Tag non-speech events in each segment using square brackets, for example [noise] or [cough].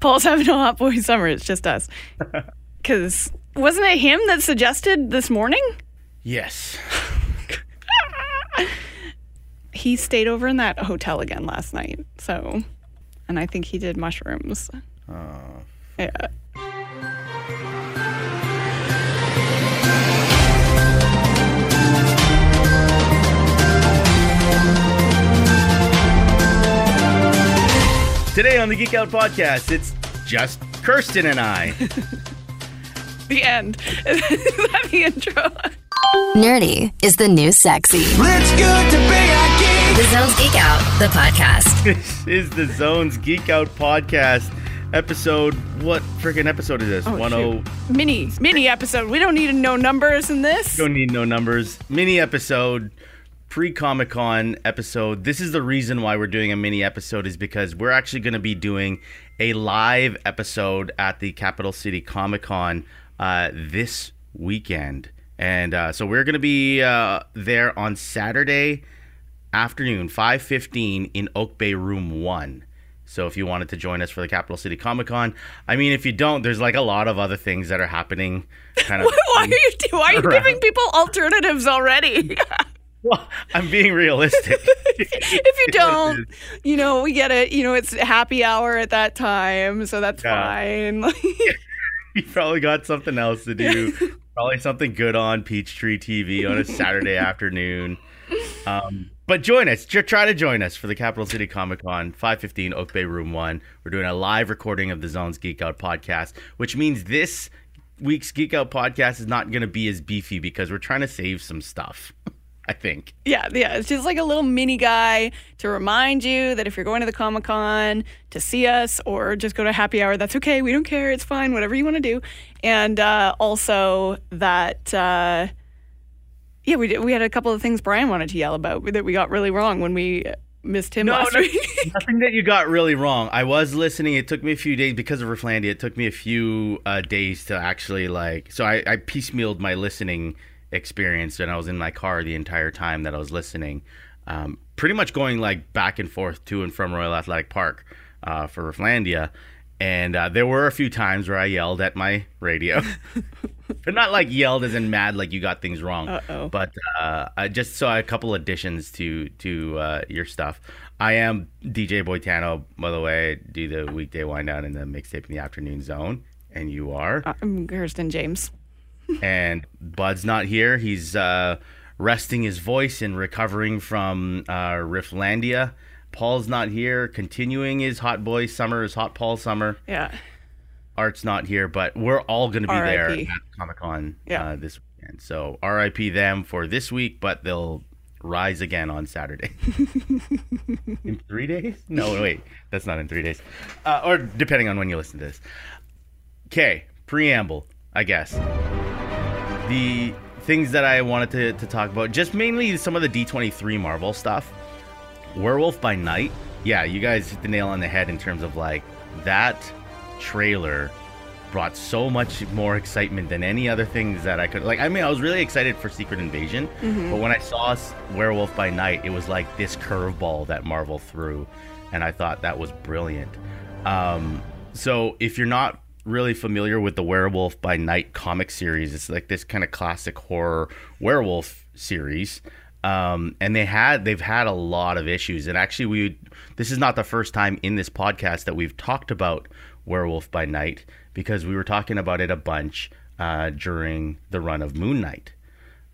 Pol's having a hot boy summer. It's just us. [laughs] Because wasn't it him that suggested this morning? Yes. [laughs] he stayed over in that hotel again last night. So, and I think he did mushrooms. Oh. Yeah. Today on the Geek Out Podcast, it's just Kirsten and I. [laughs] The end. Is that the intro? Nerdy is the new sexy. It's good to be a geek. The Zones Geek Out, the podcast. [laughs] this is the Zones Geek Out Podcast, episode. What freaking episode is this? Oh, One oh. shoot. Mini, mini episode. We don't need to know numbers in this. We don't need no numbers. Mini episode, pre Comic Con episode. This is the reason why we're doing a mini episode is because we're actually going to be doing a live episode at the Capital City Comic Con uh, this weekend, and uh, so we're going to be uh, there on Saturday afternoon, five fifteen in Oak Bay Room One. So if you wanted to join us for the Capital City Comic Con, I mean, if you don't, there's like a lot of other things that are happening. Kind of. [laughs] Why are you, why are you [laughs] Around. giving people alternatives already? [laughs] Well, I'm being realistic. [laughs] if you [laughs] don't, you know, we get it. You know, it's happy hour at that time, so that's Yeah. fine. [laughs] you probably got something else to do. probably something good on Peachtree TV on a Saturday afternoon. Um, but join us. J- Try to join us for the Capital City Comic Con, 515 Oak Bay Room 1. We're doing a live recording of the Zones Geek Out podcast, which means this week's Geek Out podcast is not going to be as beefy because we're trying to save some stuff, I think. yeah, yeah. It's just like a little mini guy to remind you that if you're going to the Comic Con to see us or just go to happy hour, that's okay. We don't care. It's fine. Whatever you want to do. And uh, also that. Uh, yeah, we did, we had a couple of things Bryan wanted to yell about that we got really wrong when we missed him last no, week. [laughs] nothing that you got really wrong. I was listening. It took me a few days because of Rifflandia. It took me a few uh, days to actually like. So I, I piecemealed my listening experience, and I was in my car the entire time that I was listening. Um, pretty much going like back and forth to and from Royal Athletic Park uh, for Rifflandia. And uh, there were a few times where I yelled at my radio, [laughs] but not like yelled as in mad, like you got things wrong. Uh-oh. But uh, I just saw a couple additions to to uh, your stuff. I am DJ Boitano, by the way. I do the weekday wind down and the mixtape in the afternoon zone, and you are. I'm Kirsten James. And Bud's not here. He's uh, resting his voice and recovering from uh, Rifflandia. Pol's not here, continuing his hot boy summer, his hot Pol summer. Yeah. Art's not here, but we're all going to be there at Comic Con Yeah. uh, this weekend. So RIP them for this week, but they'll rise again on Saturday. [laughs] in three days? No, wait, that's not in three days. Uh, or depending on when you listen to this. Okay, preamble, I guess. The things that I wanted to, to talk about, just mainly some of the D23 Marvel stuff. Werewolf by Night. Yeah, you guys hit the nail on the head in terms of like that trailer brought so much more excitement than any other things that I could like. I mean, I was really excited for Secret Invasion, but when I saw Werewolf by Night, it was like this curveball that Marvel threw, and I thought that was brilliant. Um, so if you're not really familiar with the Werewolf by Night comic series, it's like this kind of classic horror werewolf series. Um, and they had they've had a lot of issues. And actually we this is not the first time in this podcast that we've talked about werewolf by night because we were talking about it a bunch uh, during the run of moon knight.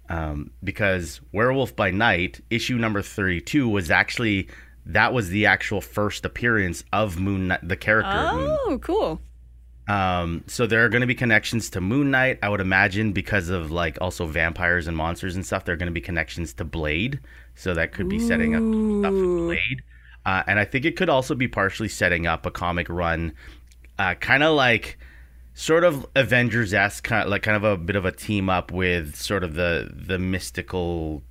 Um, because werewolf by night issue number 32 was actually that was the actual first appearance of moon knight the character Oh, cool. Um, so there are going to be connections to Moon Knight, I would imagine, because of like also vampires and monsters and stuff. There are going to be connections to Blade, so that could be setting up stuff with Blade. Uh, and I think it could also be partially setting up a comic run, uh, kind of like sort of Avengers esque, kind of like kind of a bit of a team up with sort of the the mystical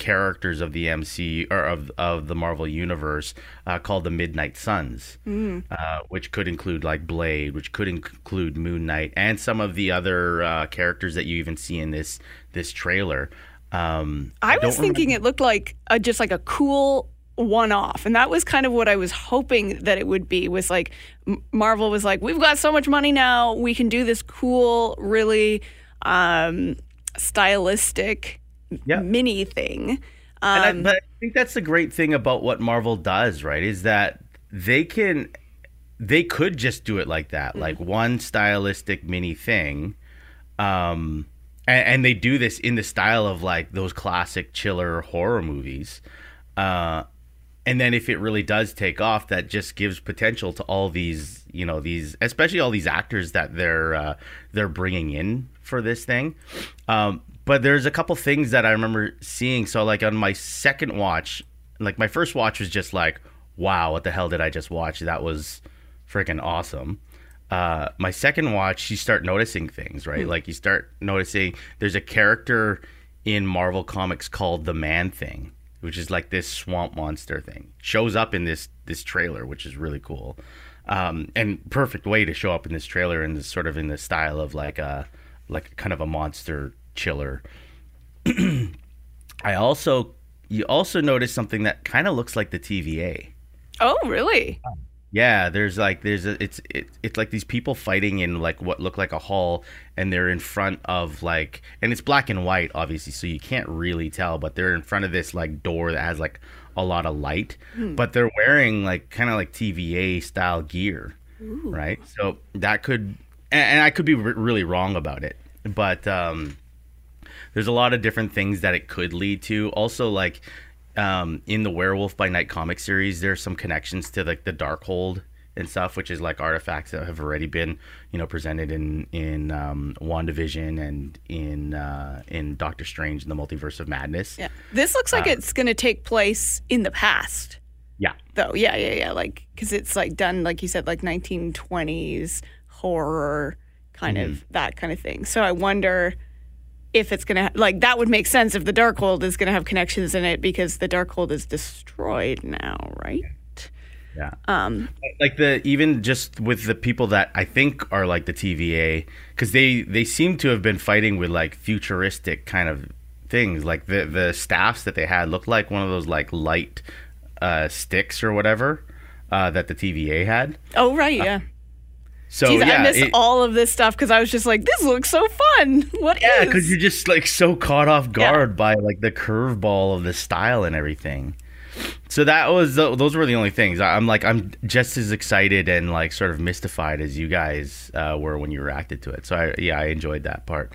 characters of the MC or of of the Marvel universe uh, called the Midnight Suns, uh, which could include like Blade, which could include Moon Knight, and some of the other uh, characters that you even see in this this trailer. Um, I don't was thinking it looked like a, just like a cool one off. And that was kind of what I was hoping that it would be was like Marvel was like, we've got so much money now, we can do this cool, really um, stylistic Yeah. mini thing. And I, Um, but I think that's the great thing about what Marvel does, right? Is that they can, they could just do it like that, like one stylistic mini thing, um, and, and they do this in the style of like those classic chiller horror movies, uh, and then if it really does take off, that just gives potential to all these, you know, these, especially all these actors that they're uh, they're bringing in for this thing. Um, but there's a couple things that I remember seeing. So like on my second watch, like my first watch was just like, wow, what the hell did I just watch? That was freaking awesome. Uh, my second watch, you start noticing things, right? Like you start noticing there's a character in Marvel Comics called the Man Thing, which is like this swamp monster thing. Shows up in this this trailer, which is really cool, um, and perfect way to show up in this trailer and sort of in the style of like a like kind of a monster chiller. [clears throat] I also you also notice something that kind of looks like the TVA. oh, really? Yeah, there's like there's a it's it, it's like these people fighting in like what look like a hall and they're in front of like and it's black and white obviously so you can't really tell but they're in front of this like door that has like a lot of light but they're wearing like kind of like TVA style gear. Right? So that could and, and I could be re- really wrong about it. But um there's a lot of different things that it could lead to. Also, like um, in the Werewolf by Night comic series, there's some connections to like the Darkhold and stuff, which is like artifacts that have already been, you know, presented in in um, Wandavision and in uh, in Doctor Strange and the Multiverse of Madness. Yeah. This looks like it's going to take place in the past. Yeah. though. Yeah, yeah, yeah. Like, because it's like done, like you said, like 1920s horror kind of that kind of thing. So I wonder if it's gonna like that would make sense if the Darkhold is gonna have connections in it because the Darkhold is destroyed now, right? Yeah. Um, like the even just with the people that I think are like the TVA because they they seem to have been fighting with like futuristic kind of things like the the staffs that they had looked like one of those like light uh, sticks or whatever uh, that the TVA had. oh right, yeah. So Jeez, yeah, I missed it- all of this stuff because I was just like, this looks so fun. [laughs] What is? yeah, because you're just like so caught off guard by like the curveball of the style and everything. So that was tho- those were the only things. I'm like I'm just as excited and like sort of mystified as you guys uh, were when you reacted to it. So I, yeah, I enjoyed that part.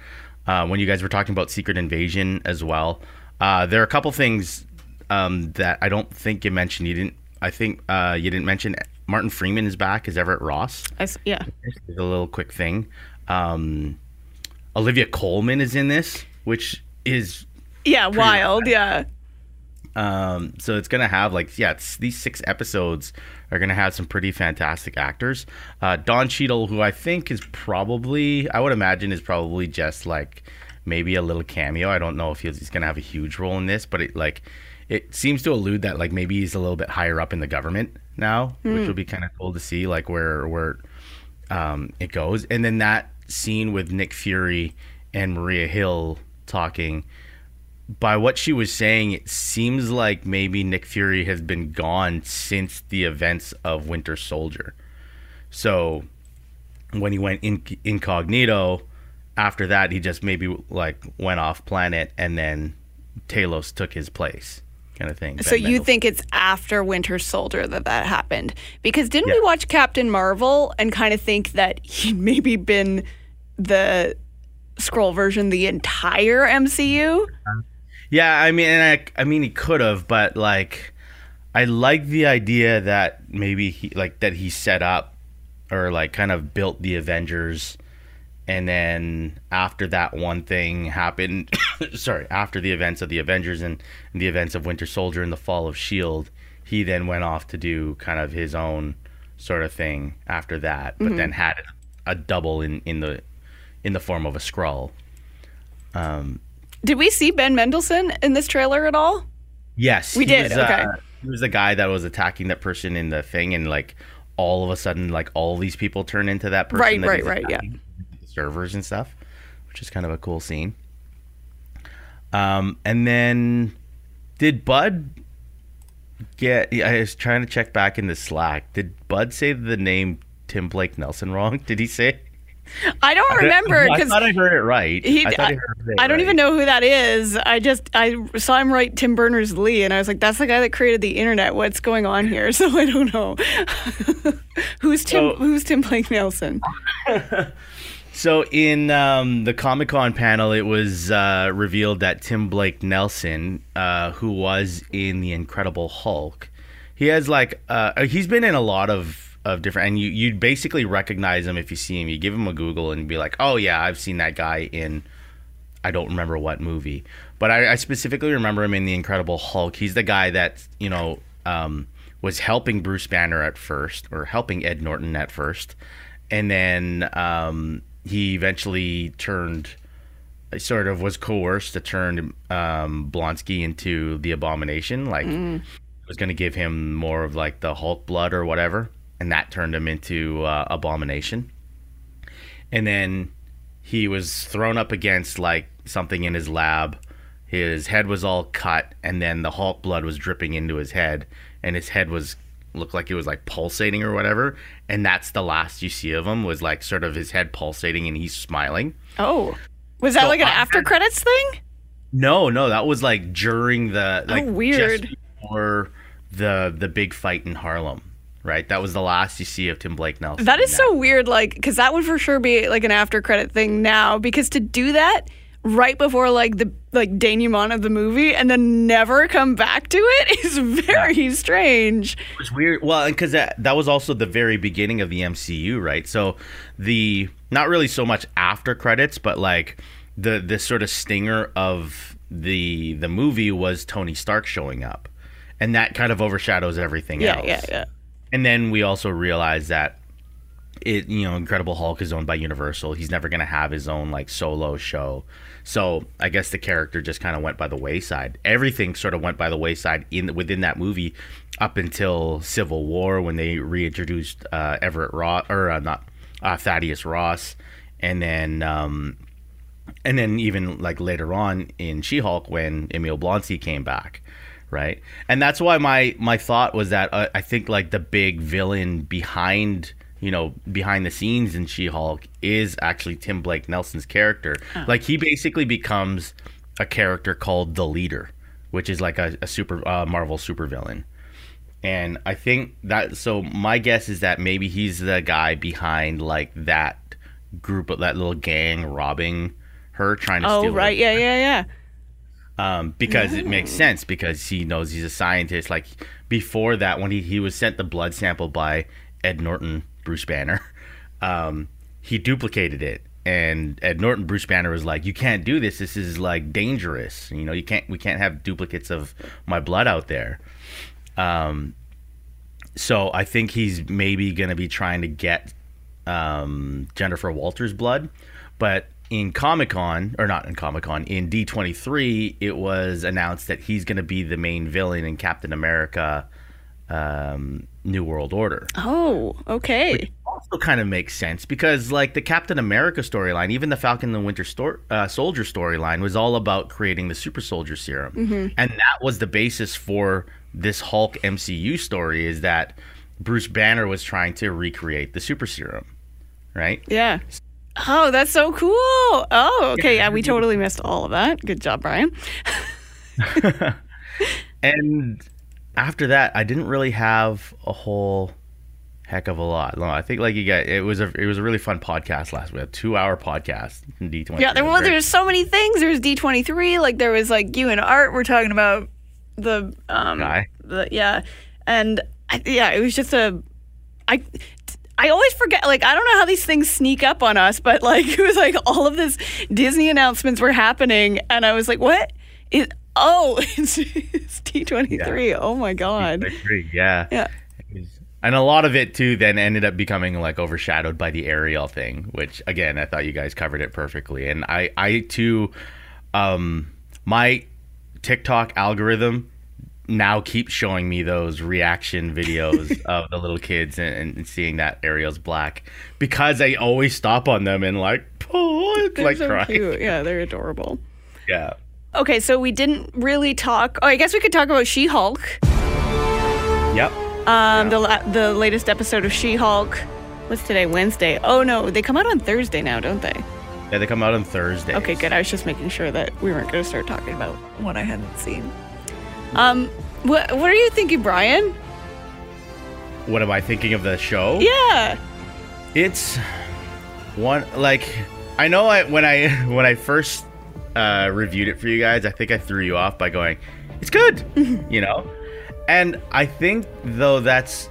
Uh, when you guys were talking about Secret Invasion as well, uh, there are a couple things um, that I don't think you mentioned. You didn't. I think uh, you didn't mention Martin Freeman is back as Everett Ross. I yeah. There's a little quick thing. Um, Olivia Colman is in this, which is Yeah, wild. Yeah. um, so it's gonna have like yeah, it's, these six episodes are gonna have some pretty fantastic actors. Uh, Don Cheadle, who I think is probably, I would imagine, is probably just like maybe a little cameo. I don't know if he's, he's gonna have a huge role in this, but it like it seems to allude that like maybe he's a little bit higher up in the government now, which will be kind of cool to see like where where um, it goes. And then that scene with Nick Fury and Maria Hill talking by what she was saying, it seems like maybe Nick Fury has been gone since the events of Winter Soldier. So when he went in, incognito, after that he just maybe like went off planet, and then Talos took his place, kind of thing. So Ben you Mendelsohn. think it's after Winter Soldier that that happened? Because didn't we watch Captain Marvel and kind of think that [laughs] he'd maybe been the Skrull version the entire MCU? Yeah, I mean, and I, I mean, he could have, but like, I like the idea that maybe he like that he set up or like kind of built the Avengers, and then after that one thing happened, [coughs] sorry, after the events of the Avengers and, and the events of Winter Soldier and the fall of Shield, he then went off to do kind of his own sort of thing after that, but then had a double in in the in the form of a Skrull. Did we see Ben Mendelsohn in this trailer at all? Yes, We did, Was, okay. uh, he was the guy that was attacking that person in the thing, and like all of a sudden, like all these people turn into that person. Right, that right, right, yeah. attacking, the servers and stuff, which is kind of a cool scene. Um, and then did Bud get. I was trying to check back in the Slack. Did Bud say the name Tim Blake Nelson wrong? [laughs] Did he say? I don't remember because I because thought I heard it right. he. I, I, it I don't right. even know who that is. I just I saw him write Tim Berners Lee, and I was like, that's the guy that created the internet. What's going on here? [laughs] So I don't know. [laughs] who's Tim? So- who's Tim Blake Nelson? So in um, the Comic Con panel, it was uh, revealed that Tim Blake Nelson, uh, who was in the Incredible Hulk, he has like uh, he's been in a lot of of different, and you you basically recognize him if you see him. You give him a Google and be like, oh yeah, I've seen that guy in. I don't remember what movie, but I, I specifically remember him in the Incredible Hulk. He's the guy that you know um, was helping Bruce Banner at first, or helping Ed Norton at first, and then um, he eventually turned, sort of was coerced to turn um, Blonsky into the Abomination. Like was going to give him more of like the Hulk blood or whatever, and that turned him into uh, Abomination. And then he was thrown up against like something in his lab. His head was all cut, and then the Hulk blood was dripping into his head, and his head was looked like it was like pulsating or whatever. And that's the last you see of him was like sort of his head pulsating, and he's smiling. Oh, was that So like an I- after credits thing? No, no, that was like during the oh, like Oh, weird. before the the big fight in Harlem. Right, that was the last you see of Tim Blake Nelson. That is so weird. Like, because that would for sure be like an after credit thing now. Because to do that right before like the like denouement of the movie and then never come back to it [laughs] is very strange. It was weird. Well, because that, that was also the very beginning of the MCU, right? So the not really so much after credits, but like the the sort of stinger of the the movie was Tony Stark showing up, and that kind of overshadows everything Yeah, else. yeah, yeah. And then we also realize that it, you know, Incredible Hulk is owned by Universal. He's never going to have his own like solo show. So I guess the character just kind of went by the wayside. Everything sort of went by the wayside in within that movie up until Civil War when they reintroduced uh, Everett Ross or uh, not uh, Thaddeus Ross, and then um, and then even like later on in She-Hulk when Emil Blonsky came back, right? And that's why my my thought was that uh, I think like the big villain behind you know behind the scenes in She-Hulk is actually Tim Blake Nelson's character. Like he basically becomes a character called the Leader, which is like a, a super uh, Marvel supervillain. And I think that so my guess is that maybe he's the guy behind like that group of that little gang robbing her trying to Oh, steal her right. Yeah, yeah, yeah. um, because it makes sense because he knows he's a scientist. Like before that, when he, he was sent the blood sample by Ed Norton, Bruce Banner, um, he duplicated it. And Ed Norton, Bruce Banner was like, "You can't do this. This is like dangerous. You know, you can't. We can't have duplicates of my blood out there." Um, so I think he's maybe going to be trying to get um, Jennifer Walters' blood, but in Comic Con or not in Comic Con in D twenty three, it was announced that he's going to be the main villain in Captain America: um, New World Order. Oh, okay. Also, kind of makes sense because like the Captain America storyline, even the Falcon and the Winter Stor- uh, Soldier storyline was all about creating the Super Soldier Serum, and that was the basis for this Hulk MCU story. Is that Bruce Banner was trying to recreate the Super Serum, right? Yeah. Oh, that's so cool. Oh, okay. Yeah, we totally missed all of that. Good job, Bryan. [laughs] And after that, I didn't really have a whole heck of a lot. No, I think like you got it was a it was a really fun podcast last week, a two hour podcast in D twenty. Yeah, there well, there's so many things. There's D23. Like there was like you and Art were talking about the um Guy. the yeah, and I, yeah, it was just a I. I always forget, like, I don't know how these things sneak up on us, but, like, [laughs] it was like all of this Disney announcements were happening, and I was like, what? It, oh, [laughs] it's, it's D23. Oh my God. I agree. Yeah. Yeah. And a lot of it too then ended up becoming like overshadowed by the Ariel thing, which again I thought you guys covered it perfectly. And I I too um my TikTok algorithm now keeps showing me those reaction videos [laughs] of the little kids and, and seeing that Ariel's black because I always stop on them and like [laughs] oh it's like so crying. cute. Yeah, they're adorable. Yeah. Okay, so we didn't really talk. Oh, I guess we could talk about She Hulk. Yep. Um, the la- the latest episode of She-Hulk. What's today? Wednesday. Oh no, they come out on Thursday now, don't they? Yeah, they come out on Thursday. Okay, good. I was just making sure that we weren't going to start talking about what I hadn't seen. Um, what what are you thinking, Bryan? What am I thinking of the show? Yeah. It's one like I know I when I [laughs] when I first uh, reviewed it for you guys, I think I threw you off by going, "It's good," [laughs] you know, and I think though that's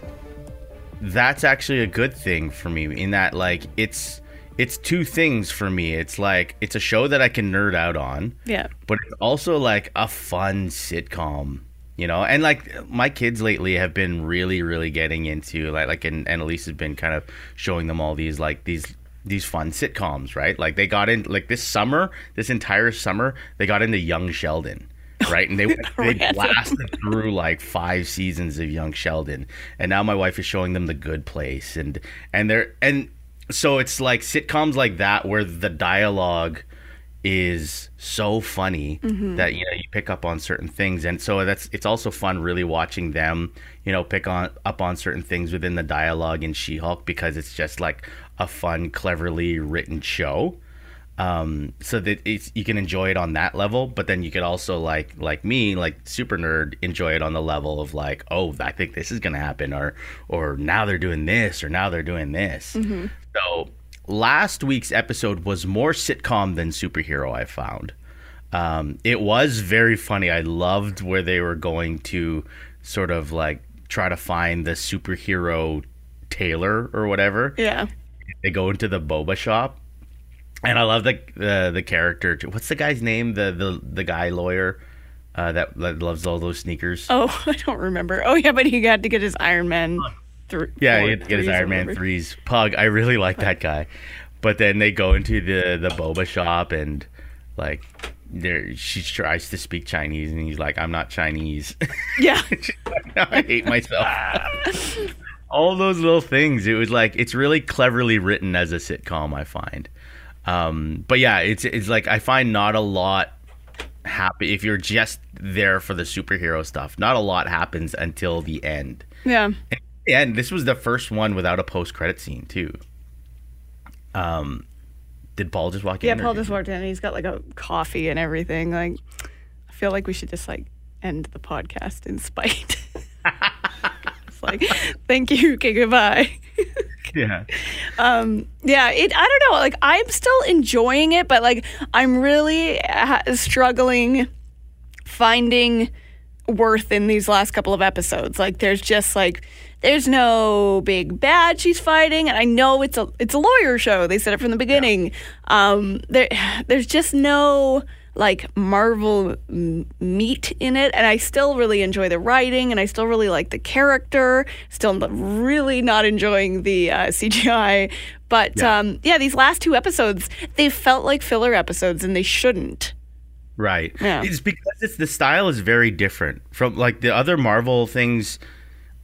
that's actually a good thing for me in that like it's it's two things for me. It's like it's a show that I can nerd out on, Yeah. but it's also like a fun sitcom you know and like my kids lately have been really really getting into like like and, and elise has been kind of showing them all these like these these fun sitcoms right? Like they got in like this summer this entire summer they got into young sheldon [laughs] right? And they they blasted through like five seasons of young sheldon. And now my wife is showing them the good place. And and they're and so it's like sitcoms like that where the dialogue is so funny mm-hmm. that you know you pick up on certain things. And so that's it's also fun really watching them you know pick on up on certain things within the dialogue in She-Hulk because it's just like a fun cleverly written show. Um so that it's you can enjoy it on that level but then you could also like like me like super nerd enjoy it on the level of like oh i think this is gonna happen or or now they're doing this or now they're doing this. So last week's episode was more sitcom than superhero i found. Um it was very funny. I loved where they were going to sort of like try to find the superhero tailor or whatever. Yeah. They go into the boba shop. And i love the the, the character. What's the guy's name? The the, the guy lawyer uh, that, that loves all those sneakers? Oh, [laughs] I don't remember. Oh yeah, but he had to get his Iron Man. Three, yeah he had to get his iron man threes. Pug. I really like that guy. But then they go into the the boba shop and like there she tries to speak chinese and he's like i'm not chinese. Yeah. [laughs] i hate myself [laughs] all those little things it was like it's really cleverly written as a sitcom i find um but yeah it's it's like i find not a lot happy if you're just there for the superhero stuff not a lot happens until the end Yeah. and this was the first one without a post credit scene too um did paul just walk Yeah, in Yeah, Pol just walked in he's got like a coffee and everything. Like, I feel like we should just like end the podcast in spite. [laughs] like, thank you. Okay, goodbye. [laughs] yeah Yeah, it. I don't know. Like, I'm still enjoying it, but like, I'm really ha- struggling finding worth in these last couple of episodes. Like, there's just like, there's no big bad she's fighting, and I know it's a it's a lawyer show. They said it from the beginning. Um, there, [sighs] there's just no like Marvel m- meat in it, and I still really enjoy the writing, and I still really like the character. Still really not enjoying the uh, [laughs] CGI, but Yeah. um, yeah, these last two episodes they felt like filler episodes, and they shouldn't. Right. Yeah. It's because it's the style is very different from like the other Marvel things.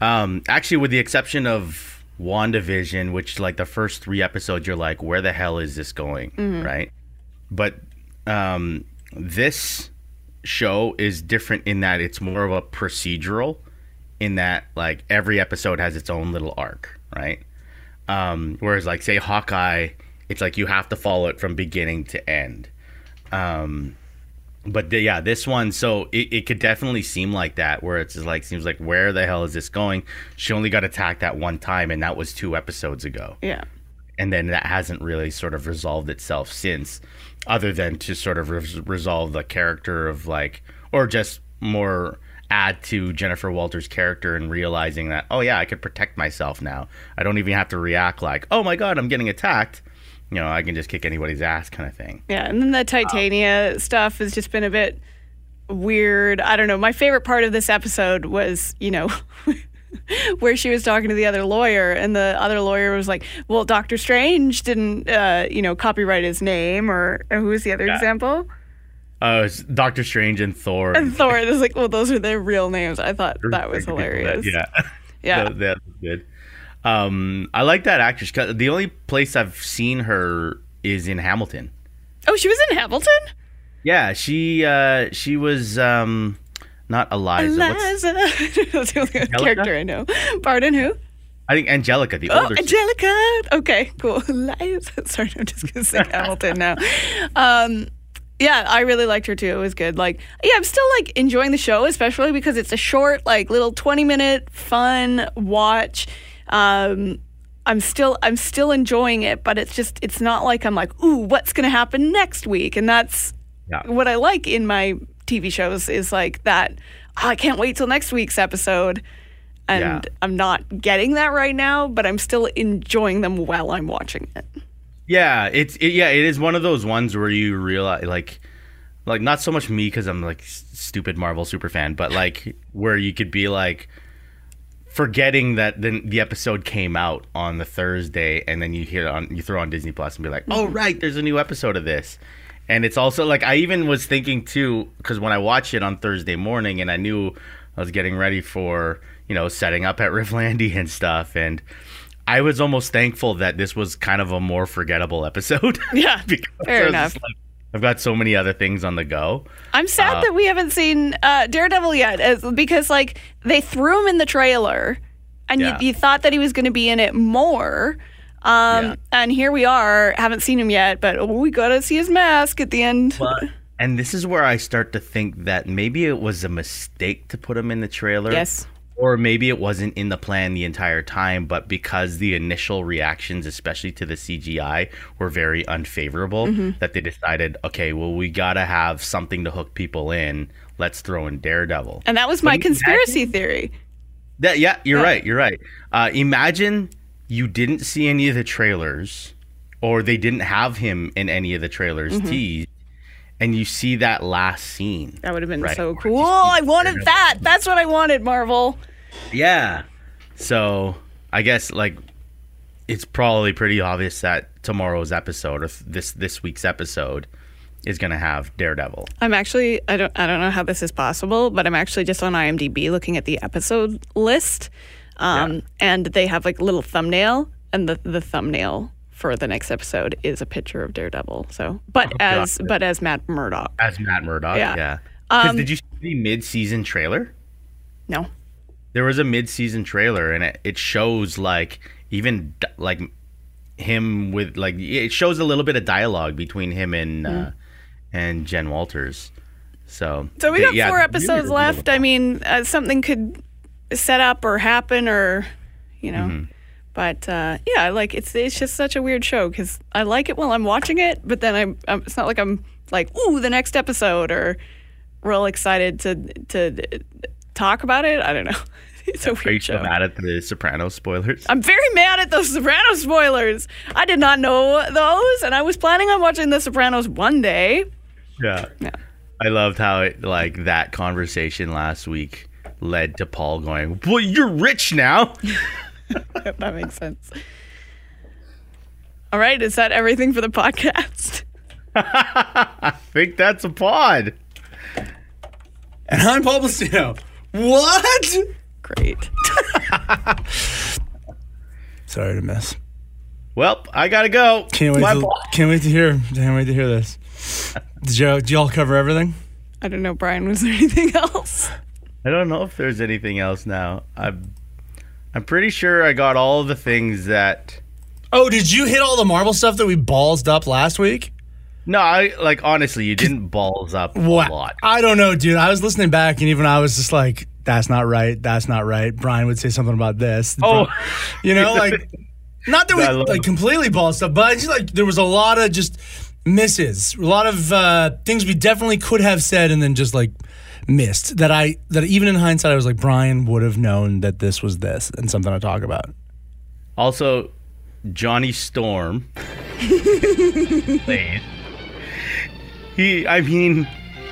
Um, actually, with the exception of WandaVision, which like the first three episodes, you're like, where the hell is this going? Right. But um, this show is different in that it's more of a procedural, in that like every episode has its own little arc. Right. Um, whereas like say Hawkeye, it's like you have to follow it from beginning to end. Um, but the, yeah, this one, so it, it could definitely seem like that, where it's just like seems like where the hell is this going? She only got attacked that one time, and that was two episodes ago, Yeah. and then that hasn't really sort of resolved itself since, other than to sort of res- resolve the character of like, or just more add to Jennifer Walters' character and realizing that oh yeah, I could protect myself now. I don't even have to react like oh my god, I'm getting attacked. You know, I can just kick anybody's ass, kind of thing. Yeah, and then the Titania um, stuff has just been a bit weird. I don't know. My favorite part of this episode was, you know, [laughs] [laughs] where she was talking to the other lawyer, and the other lawyer was like, "Well, Doctor Strange didn't, uh, you know, copyright his name." Or, or who was the other example? Uh, it's Doctor Strange and Thor. And Thor was like, "Well, those are their real names." I thought that was hilarious. Yeah, [laughs] Yeah. that, that was good. Um, I like that actress. 'cause The only place I've seen her is in Hamilton. Oh, she was in Hamilton. Yeah, she uh, she was um, not Eliza. Eliza. [laughs] That's the only character I know. Pardon who? I think Angelica, the Oh, older. sister. Angelica. Okay, cool. [laughs] Eliza. Sorry, I'm just gonna sing Hamilton now. Um, yeah, I really liked her too. It was good. Like, yeah, I'm still like enjoying the show, especially because it's a short, like, little 20 minute fun watch. Um, I'm still I'm still enjoying it, but it's just it's not like I'm like, ooh, what's gonna happen next week? And that's Yeah. what I like in my TV shows is like that. "Oh, I can't wait till next week's episode. And Yeah. I'm not getting that right now, but I'm still enjoying them while I'm watching it. Yeah, it's it, yeah, it is one of those ones where you realize like like not so much me because I'm like stupid Marvel super fan, but like where you could be like forgetting that then the episode came out on the Thursday and then you hear on you throw on Disney Plus and be like, mm-hmm. "Oh right, there's a new episode of this." And it's also like I even was thinking too cuz when I watched it on Thursday morning and I knew I was getting ready for, you know, setting up at [laughs] Rifflandy and stuff and I was almost thankful that this was kind of a more forgettable episode. [laughs] Yeah, [laughs] because fair enough. like, I've got so many other things on the go. I'm sad Uh, that we haven't seen uh, Daredevil yet, as, because like they threw him in the trailer, and Yeah. you, you thought that he was going to be in it more. Um, Yeah. And here we are, haven't seen him yet, but we got to see his mask at the end. [laughs] And this is where I start to think that maybe it was a mistake to put him in the trailer. Yes. Or maybe it wasn't in the plan the entire time, but because the initial reactions, especially to the CGI, were very unfavorable, Mm-hmm. that they decided, okay, well, we got to have something to hook people in. Let's throw in Daredevil. And that was my But conspiracy theory. That yeah, you're right. You're right. Uh, imagine you didn't see any of the trailers, or they didn't have him in any of the trailers Mm-hmm. teased, and you see that last scene. That would have been Right. so cool. I wanted that. That's what I wanted, Marvel. Yeah. So I guess like it's probably pretty obvious that tomorrow's episode or this this week's episode is gonna have Daredevil. I'm actually I don't I don't know how this is possible, but I'm actually just on IMDb looking at the episode list, um, Yeah. and they have like a little thumbnail, and the the thumbnail for the next episode is a picture of Daredevil. So, but as God. but as Matt Murdock. As Matt Murdock, Yeah. yeah. Um, did you see the mid-season trailer? No, there was a mid-season trailer and it, it shows like even like him with like it shows a little bit of dialogue between him and uh, and Jen Walters. So so we they- got yeah, four episodes really left. I mean, uh, something could set up or happen, or you know. Mm-hmm. But uh, yeah, like it's it's just such a weird show because I like it while I'm watching it, but then I'm, I'm it's not like I'm like ooh the next episode or real excited to to talk about it. I don't know. [laughs] It's a Are you show. mad at the Sopranos spoilers? I'm very mad at those Sopranos spoilers. I did not know those, and I was planning on watching The Sopranos one day. yeah. Yeah. I loved how it like that conversation last week led to Pol going, "Well, you're rich now." [laughs] that makes sense. All right, is that everything for the podcast? [laughs] I think that's a pod. And I'm Pol Bustino. What? Great. [laughs] Sorry to miss. Well, I gotta go. Can't wait. My To, ball. can't wait to hear. Can't wait to hear this. Did you, did y'all cover everything? I don't know, Bryan. Was there anything else? I don't know if there's anything else now. I'm I'm pretty sure I got all the things that Oh, did you hit all the Marvel stuff that we ballsed up last week? No, I like honestly, you didn't balls up a lot. I don't know, dude. I was listening back, and even I was just like, "That's not right. That's not right." Bryan would say something about this. Oh. you know, [laughs] like not that we like completely ballsed up, but just like there was a lot of just misses, a lot of uh, things we definitely could have said, and then just like missed. That I that even in hindsight, I was like, Bryan would have known that this was this and something to talk about. Also, Johnny Storm. [laughs] played. He, I mean,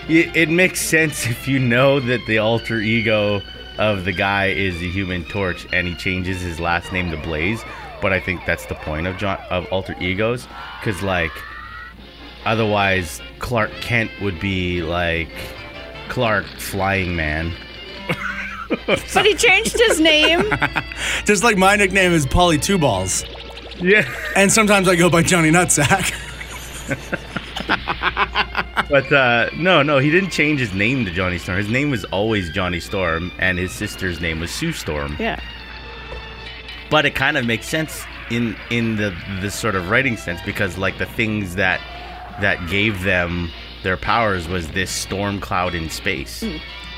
it, it makes sense if you know that the alter ego of the guy is the Human Torch, and he changes his last name to Blaze. But I think that's the point of John of alter egos, because like, otherwise Clark Kent would be like Clark Flying Man. [laughs] But he changed his name. [laughs] Just like my nickname is Polly Two Balls, Yeah. and sometimes I go by Johnny Nutsack. [laughs] But uh, no, no, he didn't change his name to Johnny Storm. His name was always Johnny Storm, and his sister's name was Sue Storm. Yeah. But it kind of makes sense in in the this sort of writing sense because like the things that that gave them their powers was this storm cloud in space.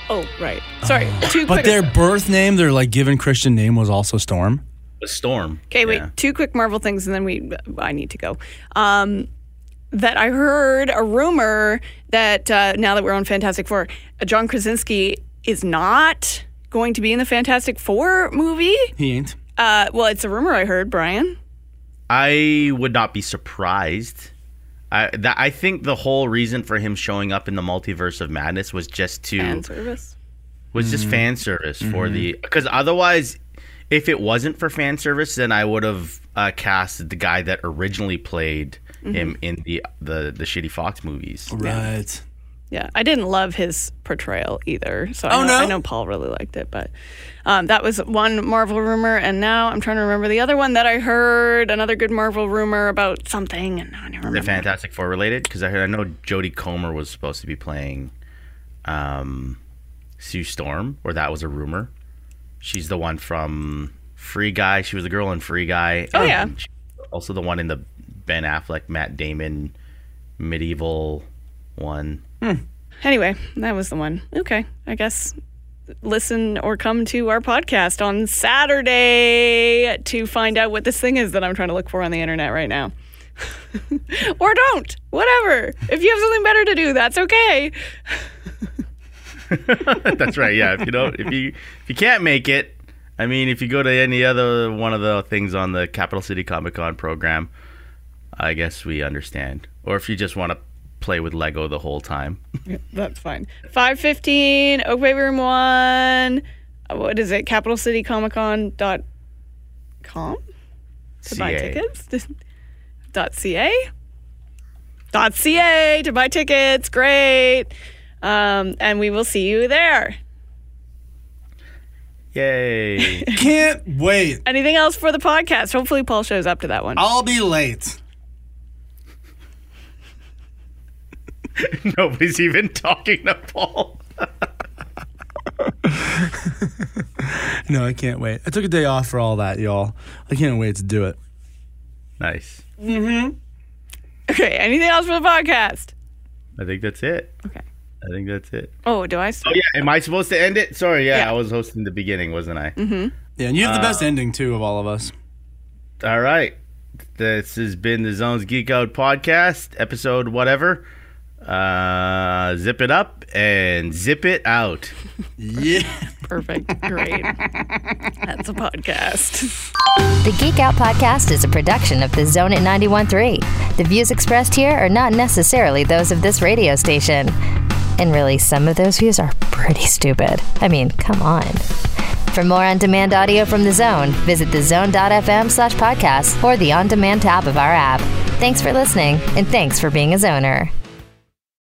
Oh, right. Sorry. Two But quick. their birth name, their like given Christian name, was also Storm. A storm. Okay, wait. Yeah. Two quick Marvel things, and then we. I need to go. Um, that I heard a rumor that uh, now that we're on Fantastic Four, uh, John Krasinski is not going to be in the Fantastic Four movie. He ain't. Uh, well, it's a rumor I heard, Bryan. I would not be surprised. I that I think the whole reason for him showing up in the multiverse of madness was just to Fan service. was just mm-hmm. fan service for mm-hmm. the because otherwise if it wasn't for fan service then i would have uh, cast the guy that originally played mm-hmm. him in the, the the shitty fox movies Right. Yeah, I didn't love his portrayal either. So I Oh, know, no? I know Pol really liked it, but um, that was one Marvel rumor, and now I'm trying to remember the other one that I heard. Another good Marvel rumor about something, and I don't the remember. fantastic four related because i heard i know jodie comer was supposed to be playing um sue storm or that was a rumor she's the one from free guy she was the girl in free guy Oh, yeah. and also the one in the ben affleck matt damon medieval one Hmm. Anyway, that was the one. Okay, I guess listen or come to our podcast on Saturday to find out what this thing is that I'm trying to look for on the internet right now. [laughs] or don't. Whatever. If you have something better to do, that's okay. [laughs] That's right. Yeah. If you don't, if you if you can't make it, I mean, if you go to any other one of the things on the Capital City Comic Con program, I guess we understand. Or if you just want to play with Lego the whole time, That's fine. 515, Oak Bay Room 1. uh, What is it? capital city CapitalCityComicCon.com to buy tickets? [laughs] dot .ca? Dot .ca to buy tickets. Great. Um, and we will see you there. Yay! [laughs] Can't wait. Anything else for the podcast? Hopefully, Pol shows up to that one. I'll be late. [laughs] Nobody's even talking to Pol. [laughs] No, I can't wait. I took a day off for all that, y'all. I can't wait to do it. Nice. Mm-hmm. Okay. Anything else for the podcast? I think that's it. Okay. I think that's it. Oh, do I? Oh yeah. Am I supposed to end it? Sorry. Yeah, Yeah. I was hosting the beginning, wasn't I? Mm-hmm. Yeah, and you have the best ending too of all of us. All right. This has been the Zones Geek Out podcast, episode whatever. Uh, zip it up and zip it out. [laughs] Yeah. Perfect. Great. That's a podcast. The Geek Out Podcast is a production of the Zone at 91.3. The views expressed here are not necessarily those of this radio station. And really, some of those views are pretty stupid. I mean, come on. For more on demand audio from the zone, visit thezone.fm slash podcast or the on demand tab of our app. Thanks for listening, and thanks for being a zoner.